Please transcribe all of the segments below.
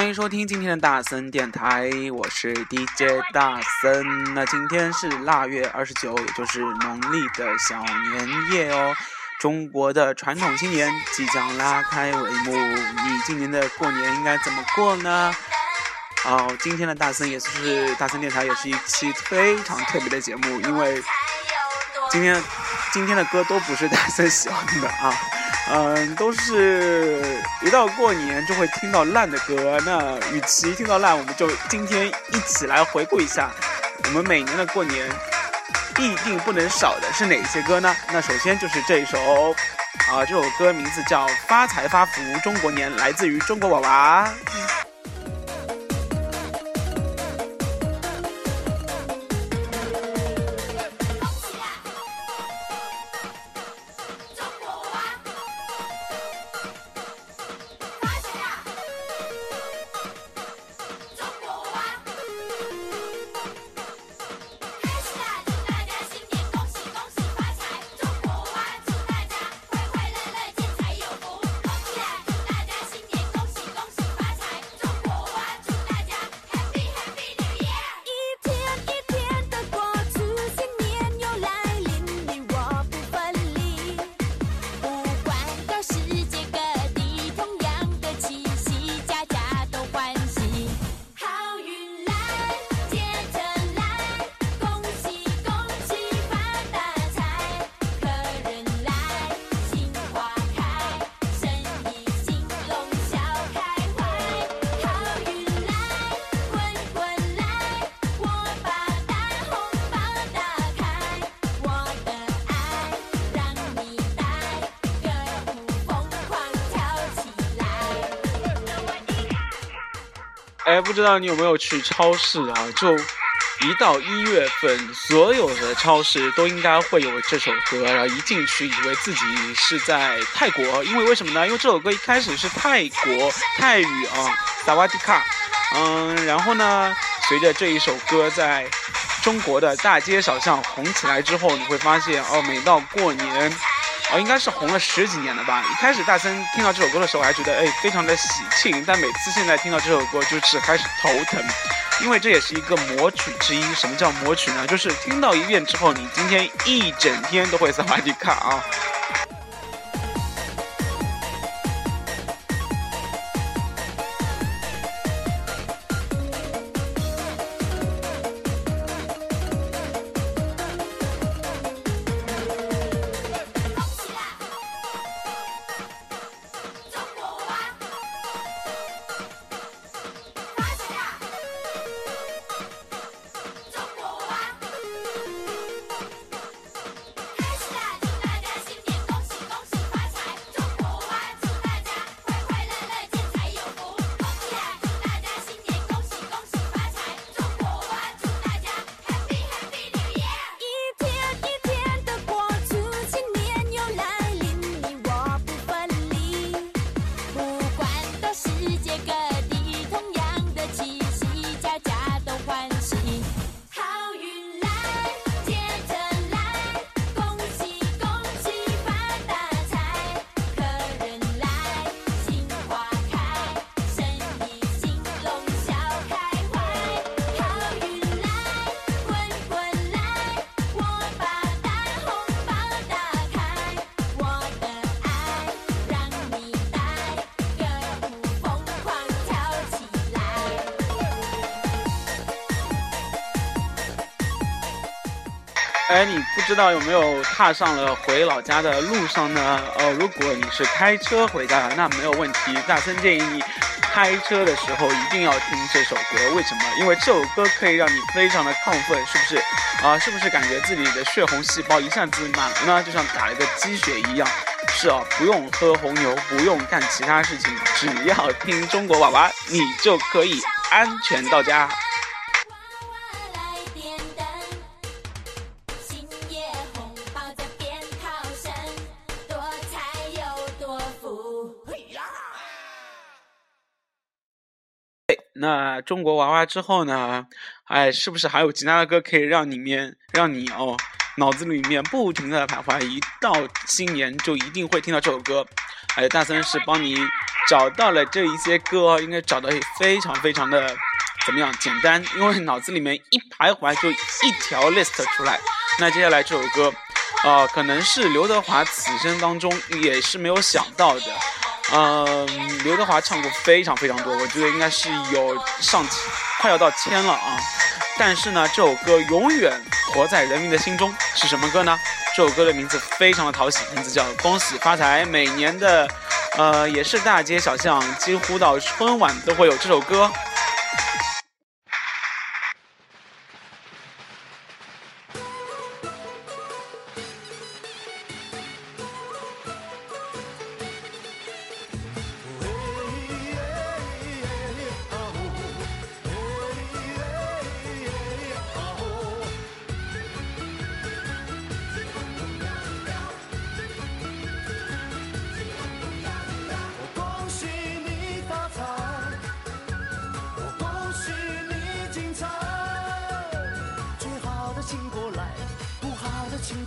欢迎收听今天的大森电台，我是 DJ 大森。那今天是腊月二十九，也就是农历的小年夜哦。中国的传统新年即将拉开帷幕，你今年的过年应该怎么过呢？哦，今天的大森也是大森电台，也是一期非常特别的节目，因为今天今天的歌都不是大森喜欢的啊。嗯，都是一到过年就会听到烂的歌。那与其听到烂，我们就今天一起来回顾一下，我们每年的过年必定不能少的是哪些歌呢？那首先就是这一首，啊，这首歌名字叫《发财发福中国年》，来自于中国娃娃。哎，不知道你有没有去超市啊？就一到一月份，所有的超市都应该会有这首歌。然后一进去，以为自己是在泰国，因为为什么呢？因为这首歌一开始是泰国泰语啊，萨瓦迪卡。嗯，然后呢，随着这一首歌在中国的大街小巷红起来之后，你会发现哦，每到过年。哦，应该是红了十几年了吧。一开始大森听到这首歌的时候，还觉得哎非常的喜庆，但每次现在听到这首歌，就只开始头疼，因为这也是一个魔曲之一。什么叫魔曲呢？就是听到一遍之后，你今天一整天都会萨瓦迪卡啊。哎，你不知道有没有踏上了回老家的路上呢？哦，如果你是开车回家的，那没有问题。大森建议你开车的时候一定要听这首歌，为什么？因为这首歌可以让你非常的亢奋，是不是？啊，是不是感觉自己的血红细胞一下子满了呢？就像打了个鸡血一样。是啊，不用喝红牛，不用干其他事情，只要听中国娃娃，你就可以安全到家。那中国娃娃之后呢？哎，是不是还有其他的歌可以让里面让你哦脑子里面不停的徘徊？一到新年就一定会听到这首歌。哎，大森是帮你找到了这一些歌，应该找的非常非常的怎么样简单，因为脑子里面一徘徊就一条 list 出来。那接下来这首歌，呃，可能是刘德华此生当中也是没有想到的。嗯，刘德华唱过非常非常多，我觉得应该是有上千，快要到千了啊。但是呢，这首歌永远活在人民的心中，是什么歌呢？这首歌的名字非常的讨喜，名字叫《恭喜发财》。每年的，呃，也是大街小巷，几乎到春晚都会有这首歌。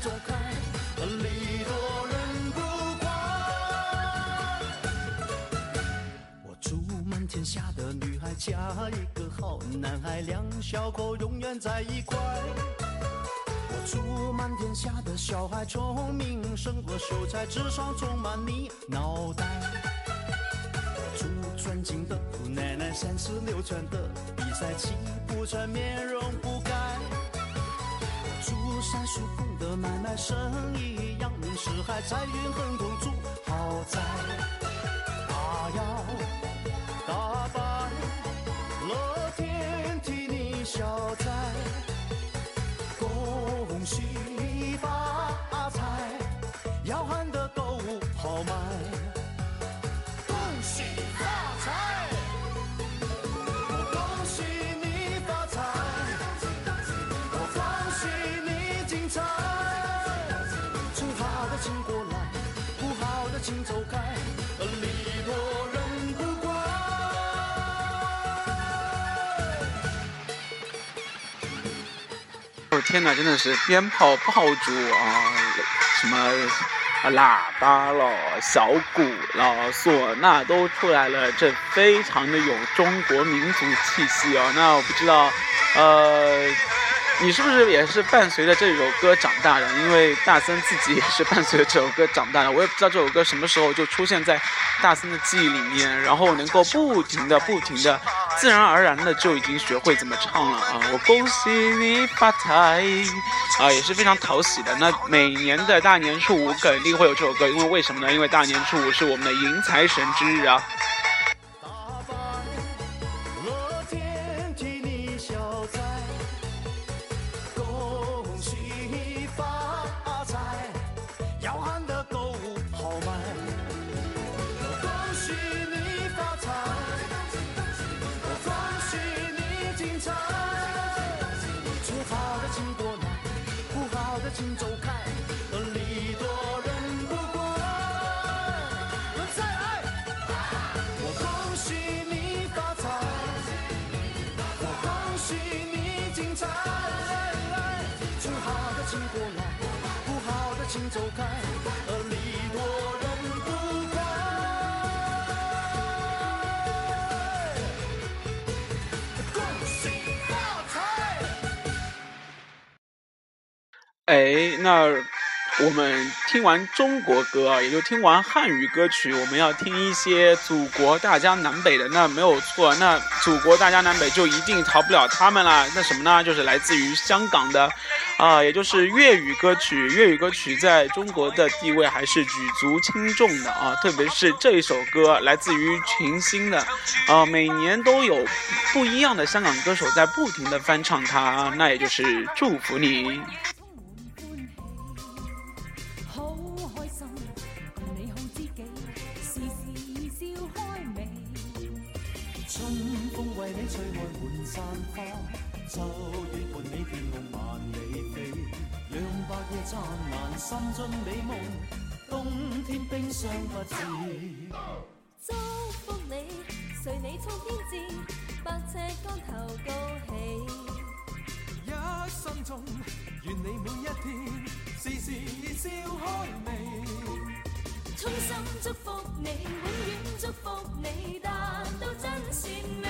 走开！利多人不怪。我祝满天下的女孩嫁一个好男孩，两小口永远在一块。我祝满天下的小孩聪明胜过秀才，智商充满你脑袋。我祝尊敬的姑奶奶三十六圈的比赛气不喘，面容不改。我祝三叔买卖生意，样人四海财运亨通。祝好宅大摇大摆乐天替你消灾，恭喜发财，要喊的都买。哦天哪，真的是鞭炮爆竹啊，什么喇叭了、小鼓了、唢呐都出来了，这非常的有中国民族气息啊。那我不知道，呃。你是不是也是伴随着这首歌长大的？因为大森自己也是伴随着这首歌长大的。我也不知道这首歌什么时候就出现在大森的记忆里面，然后能够不停的、不停的、自然而然的就已经学会怎么唱了啊！我恭喜你发财啊，也是非常讨喜的。那每年的大年初五肯定会有这首歌，因为为什么呢？因为大年初五是我们的迎财神之日啊。哎，那我们听完中国歌啊，也就听完汉语歌曲，我们要听一些祖国大江南北的，那没有错。那祖国大江南北就一定逃不了他们了。那什么呢？就是来自于香港的，啊，也就是粤语歌曲。粤语歌曲在中国的地位还是举足轻重的啊，特别是这一首歌来自于群星的，啊，每年都有不一样的香港歌手在不停的翻唱它，那也就是祝福你。你吹开满山花秋月伴你天空万里飞，让白夜灿烂，心中美梦，冬天冰霜不至。祝福你，随你冲天志，百尺竿头高起。一生中，愿你每一天，时时笑开眉。衷心祝福你，永远祝福。你，达到真善美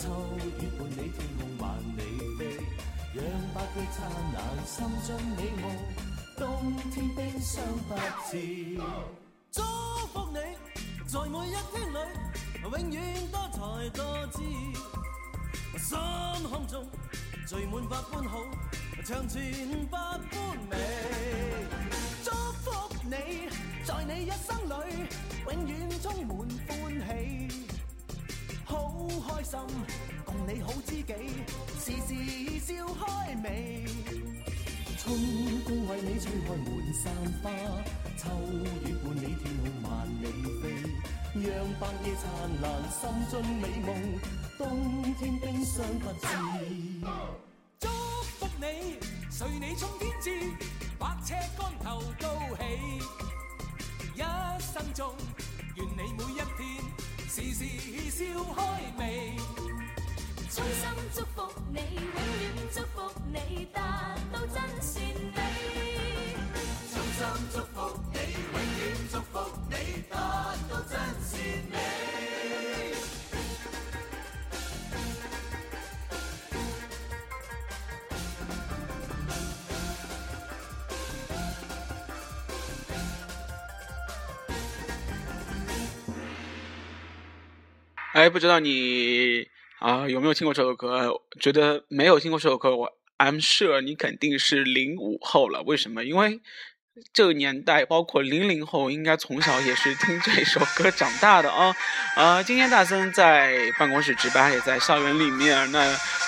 秋雨伴你天空万里飞，让百季灿烂，心中美梦，冬天冰霜不至。祝福你，在每一天里，永远多才多姿，心胸中聚满百般好，长存百般美。祝福你，在你一生里，永远充满欢喜，好开心，共你好知己，时时笑开眉。春风为你吹开满山花，秋雨伴你天空万里飞，让白夜灿烂，心中美梦，冬天冰霜不至。祝福你，随你冲天志，百尺竿头高起。一生中，时时笑开眉。衷心祝福你，永远祝福你，达到真善美。衷心祝福你，永远祝福你，哎，不知道你啊、有没有听过这首歌？觉得没有听过这首歌，我 I'm sure 你肯定是零五后了。为什么？因为这个年代，包括零零后，应该从小也是听这首歌长大的啊。呃，今天大森在办公室值班，也在校园里面。那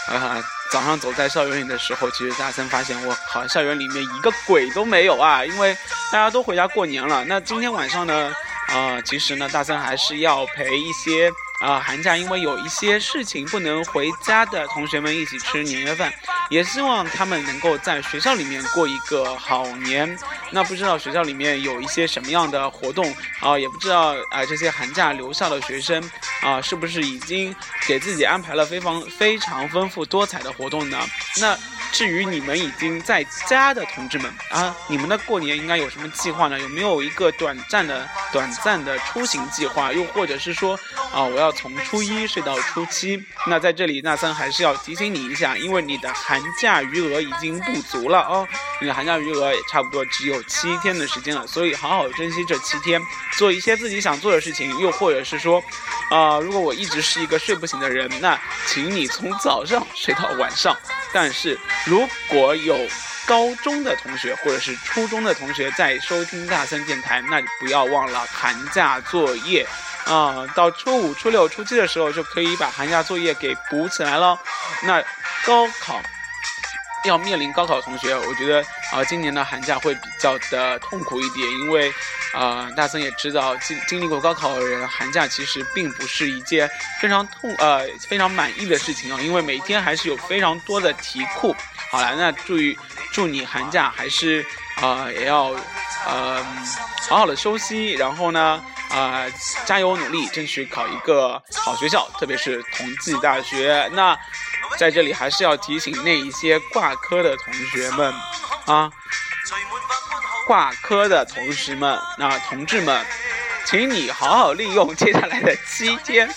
呃，早上走在校园里的时候，其实大森发现，我靠，校园里面一个鬼都没有啊，因为大家都回家过年了。那今天晚上呢？啊、其实呢，大森还是要陪一些啊、寒假因为有一些事情不能回家的同学们一起吃年夜饭，也希望他们能够在学校里面过一个好年。那不知道学校里面有一些什么样的活动啊、也不知道啊、这些寒假留校的学生啊、是不是已经给自己安排了非常非常丰富多彩的活动呢？那至于你们已经在家的同志们啊，你们的过年应该有什么计划呢？有没有一个短暂的、短暂的出行计划？又或者是说啊，我要从初一睡到初七？那在这里，纳森还是要提醒你一下，因为你的寒假余额已经不足了哦，你的寒假余额也差不多只有七天的时间了，所以好好珍惜这七天，做一些自己想做的事情，又或者是说，啊、如果我一直是一个睡不醒的人，那请你从早上睡到晚上。但是如果有高中的同学或者是初中的同学在收听大森电台，那你不要忘了寒假作业啊、到初五、初六、初七的时候就可以把寒假作业给补起来了。那高考要面临高考的同学，我觉得啊、今年的寒假会比较的痛苦一点，因为啊、大森也知道经经历过高考的人，寒假其实并不是一件非常痛呃非常满意的事情啊、因为每天还是有非常多的题库。好了，那祝于祝你寒假还是啊、也要呃好好的休息，然后呢啊、加油努力，争取考一个好学校，特别是同济大学。那在这里还是要提醒那一些挂科的同学们啊，挂科的同学们，那、同志们，请你好好利用接下来的七天，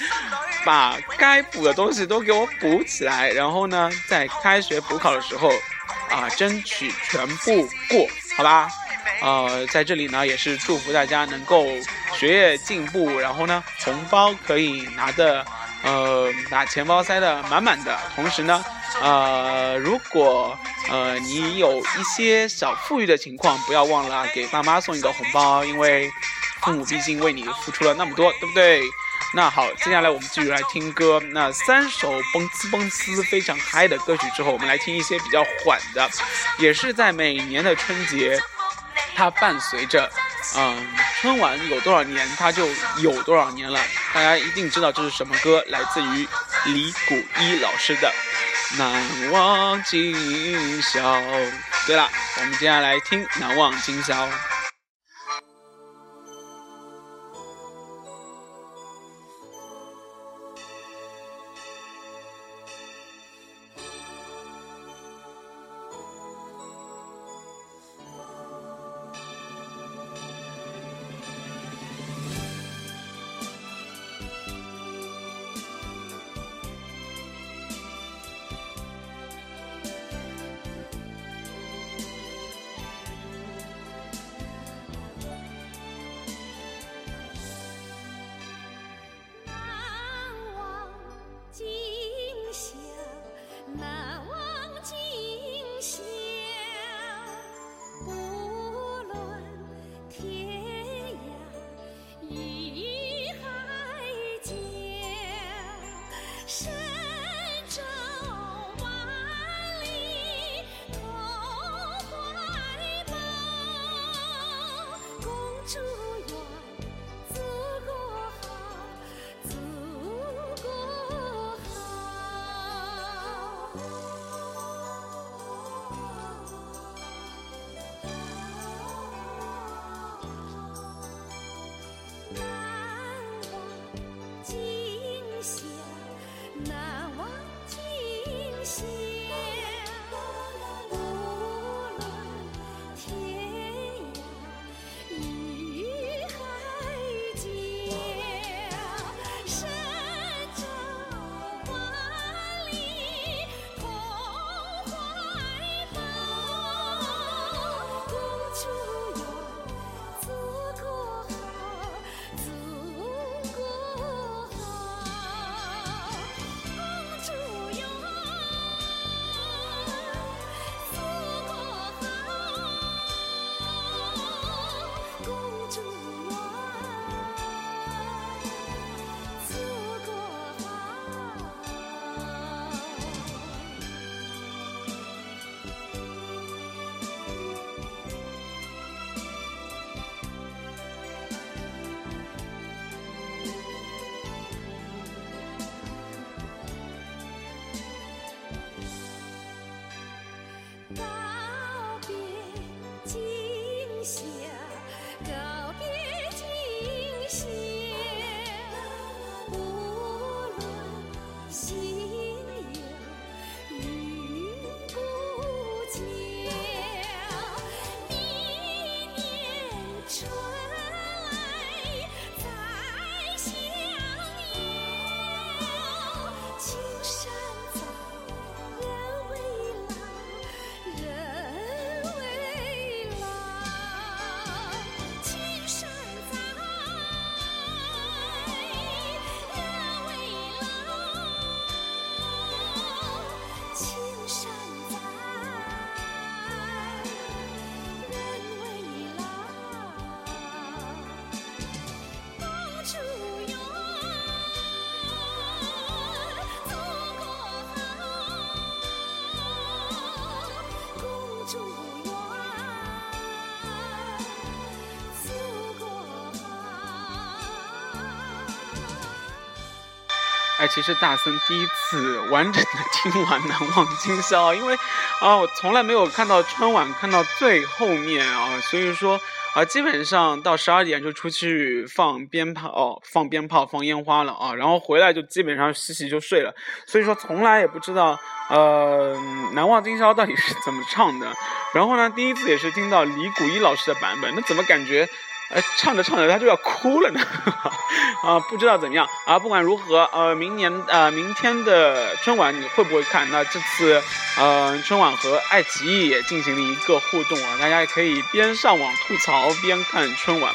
把该补的东西都给我补起来，然后呢，在开学补考的时候啊，争取全部过，好吧？呃，在这里呢，也是祝福大家能够学业进步，然后呢，红包可以拿的，呃，把钱包塞得满满的。同时呢，呃，如果呃你有一些小富裕的情况，不要忘了给爸妈送一个红包，因为父母毕竟为你付出了那么多，对不对？那好，接下来我们继续来听歌。那三首蹦呲蹦呲非常嗨的歌曲之后，我们来听一些比较缓的，也是在每年的春节，它伴随着，嗯，春晚有多少年，它就有多少年了。大家一定知道这是什么歌，来自于李谷一老师的《难忘今宵》。对了，我们接下来听《难忘今宵》。其实大森第一次完整的听完《难忘今宵》，因为啊，我从来没有看到春晚看到最后面啊，所以说啊，基本上到十二点就出去放鞭炮、哦、放鞭炮、放烟花了啊，然后回来就基本上洗洗就睡了，所以说从来也不知道呃《难忘今宵》到底是怎么唱的。然后呢，第一次也是听到李谷一老师的版本，那怎么感觉？呃，唱着唱着他就要哭了呢，啊，不知道怎么样啊。不管如何，呃，明年呃明天的春晚你会不会看？那这次呃春晚和爱奇艺也进行了一个互动啊，大家也可以边上网吐槽边看春晚。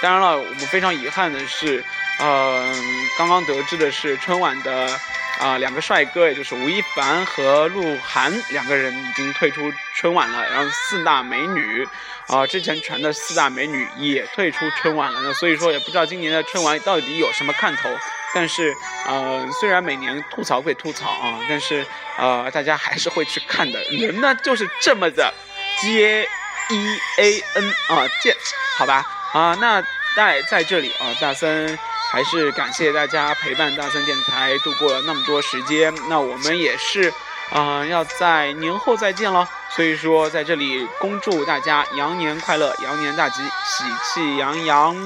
当然了，我们非常遗憾的是，呃，刚刚得知的是春晚的啊、两个帅哥，也就是吴亦凡和鹿晗两个人已经退出春晚了，然后四大美女。啊，之前传的四大美女也退出春晚了那，所以说也不知道今年的春晚到底有什么看头。但是，呃，虽然每年吐槽归吐槽啊，但是呃，大家还是会去看的。人呢就是这么的 J E A N 啊，贱，好吧啊，那在在这里啊，大森还是感谢大家陪伴大森电台度过了那么多时间。那我们也是啊、要在年后再见了。所以说，在这里恭祝大家羊年快乐，羊年大吉，喜气洋洋，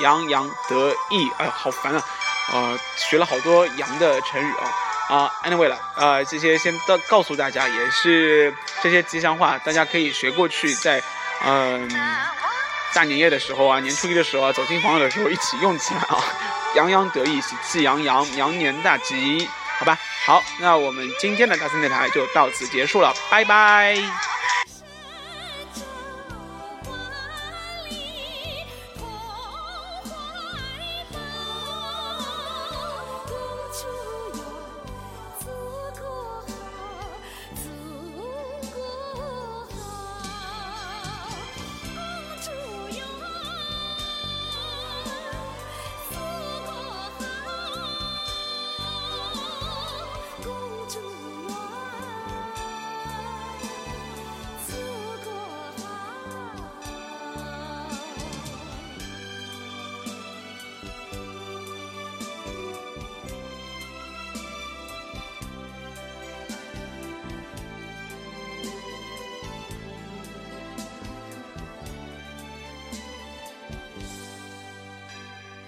洋洋得意。哎呀，好烦啊！呃，学了好多羊的成语啊。啊、a n y w a y 了，呃，这些先告告诉大家，也是这些吉祥话，大家可以学过去，在嗯、大年夜的时候啊，年初一的时候啊，走亲访友的时候一起用起来啊，洋洋得意，喜气洋洋，羊年大吉，好吧？好，那我们今天的大森电台就到此结束了，拜拜。